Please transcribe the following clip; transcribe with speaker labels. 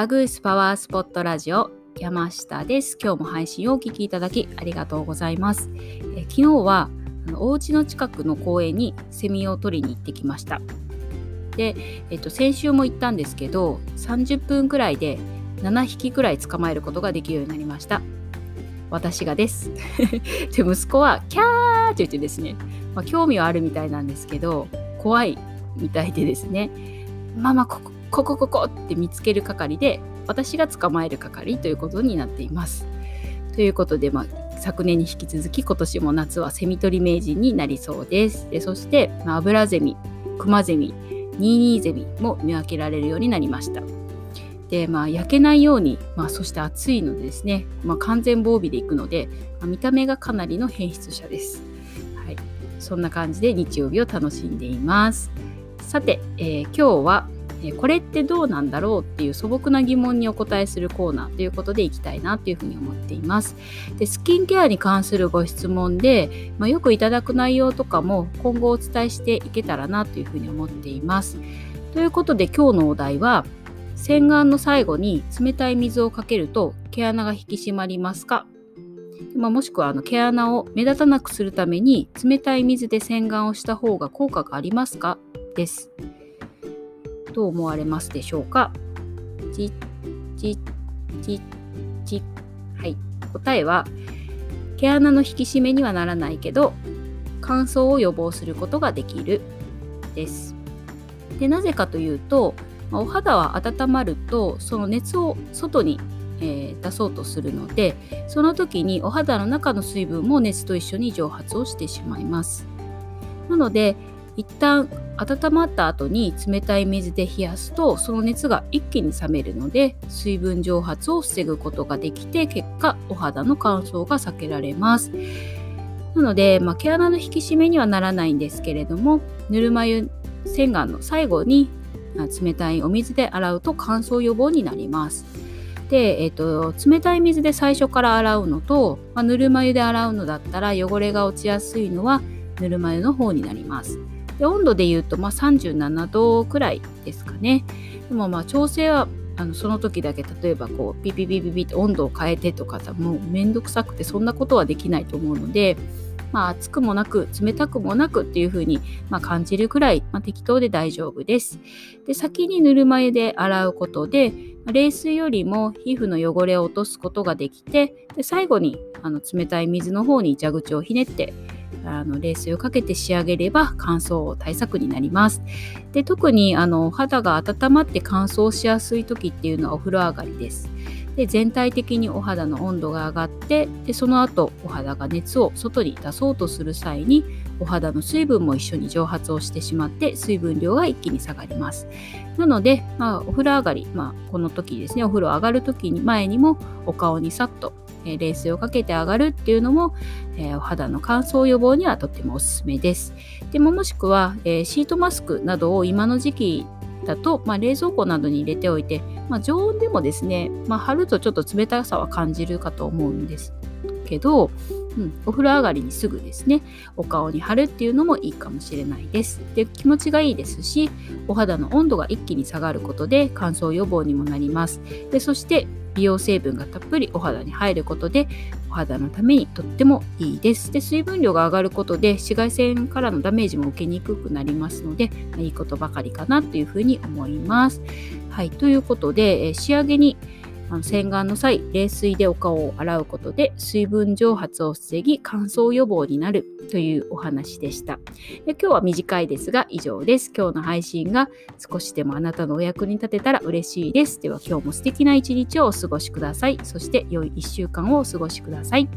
Speaker 1: バグースパワースポットラジオ山下です。今日も配信をお聴きいただきありがとうございます。え昨日はあのお家の近くの公園にセミを取りに行ってきました。で、えっと、先週も行ったんですけど30分くらいで7匹くらい捕まえることができるようになりました。私がです。で息子はキャーって言ってですね、まあ、興味はあるみたいなんですけど怖いみたいでですねママここここここって見つける係で私が捕まえる係ということになっています。ということで、まあ、昨年に引き続き今年も夏はセミ取り名人になりそうです。でそして、まあ、アブラゼミ、クマゼミ、ニーニーゼミも見分けられるようになりました。で、まあ、焼けないように、まあ、そして暑いのでですね、まあ、完全防備でいくので、まあ、見た目がかなりの変質者です。はい、そんな感じで日曜日を楽しんでいます。さて、えー、今日はえこれってどうなんだろうっていう素朴な疑問にお答えするコーナーということでいきたいなというふうに思っています。でスキンケアに関するご質問で、まあ、よくいただく内容とかも今後お伝えしていけたらなというふうに思っています。ということで今日のお題は洗顔の最後に冷たい水をかけると毛穴が引き締まりますか？まあ、もしくはあの毛穴を目立たなくするために冷たい水で洗顔をした方が効果がありますか？です。どう思われますでしょうか？ちちちちはい。答えは毛穴の引き締めにはならないけど乾燥を予防することができる。です。でなぜかというとお肌は温まるとその熱を外に、えー、出そうとするのでその時にお肌の中の水分も熱と一緒に蒸発をしてしまいます。なので一旦温まった後に冷たい水で冷やすとその熱が一気に冷めるので水分蒸発を防ぐことができて結果お肌の乾燥が避けられます。なので、まあ、毛穴の引き締めにはならないんですけれどもぬるま湯洗顔の最後に冷たいお水で洗うと乾燥予防になります。で、えーと、冷たい水で最初から洗うのと、まあ、ぬるま湯で洗うのだったら汚れが落ちやすいのはぬるま湯の方になります。で温度で言うと、まあ、37度くらいですかね。でもまあ調整はあのその時だけ例えばこうピピピピピって温度を変えてとかさもうめんどくさくてそんなことはできないと思うので、まあ、熱くもなく冷たくもなくっていう風に、まあ、感じるくらい、まあ、適当で大丈夫です。で先にぬるま湯で洗うことで冷水よりも皮膚の汚れを落とすことができてで最後にあの冷たい水の方に蛇口をひねってあの冷水をかけて仕上げれば乾燥対策になります。で特にあの肌が温まって乾燥しやすい時っていうのはお風呂上がりです。で全体的にお肌の温度が上がってでその後お肌が熱を外に出そうとする際にお肌の水分も一緒に蒸発をしてしまって水分量が一気に下がります。なので、まあ、お風呂上がり、まあ、この時ですねお風呂上がる時に前にもお顔にさっとえ冷水をかけて上がるっていうのも、えお肌の乾燥予防にはとってもおすすめです。でももしくは、えシートマスクなどを今の時期だと、まあ、冷蔵庫などに入れておいて、まあ、常温でもですね、まあ、貼るとちょっと冷たさは感じるかと思うんですけど、うん、お風呂上がりにすぐですねお顔に貼るっていうのもいいかもしれないですで気持ちがいいですしお肌の温度が一気に下がることで乾燥予防にもなりますでそして美容成分がたっぷりお肌に入ることでお肌のためにとってもいいです。で水分量が上がることで紫外線からのダメージも受けにくくなりますのでまいいことばかりかなというふうに思います。はい、ということでえ仕上げにあの洗顔の際、冷水でお顔を洗うことで水分蒸発を防ぎ乾燥予防になるというお話でしたで。今日は短いですが以上です。今日の配信が少しでもあなたのお役に立てたら嬉しいです。では今日も素敵な一日をお過ごしください。そして良い1週間をお過ごしください。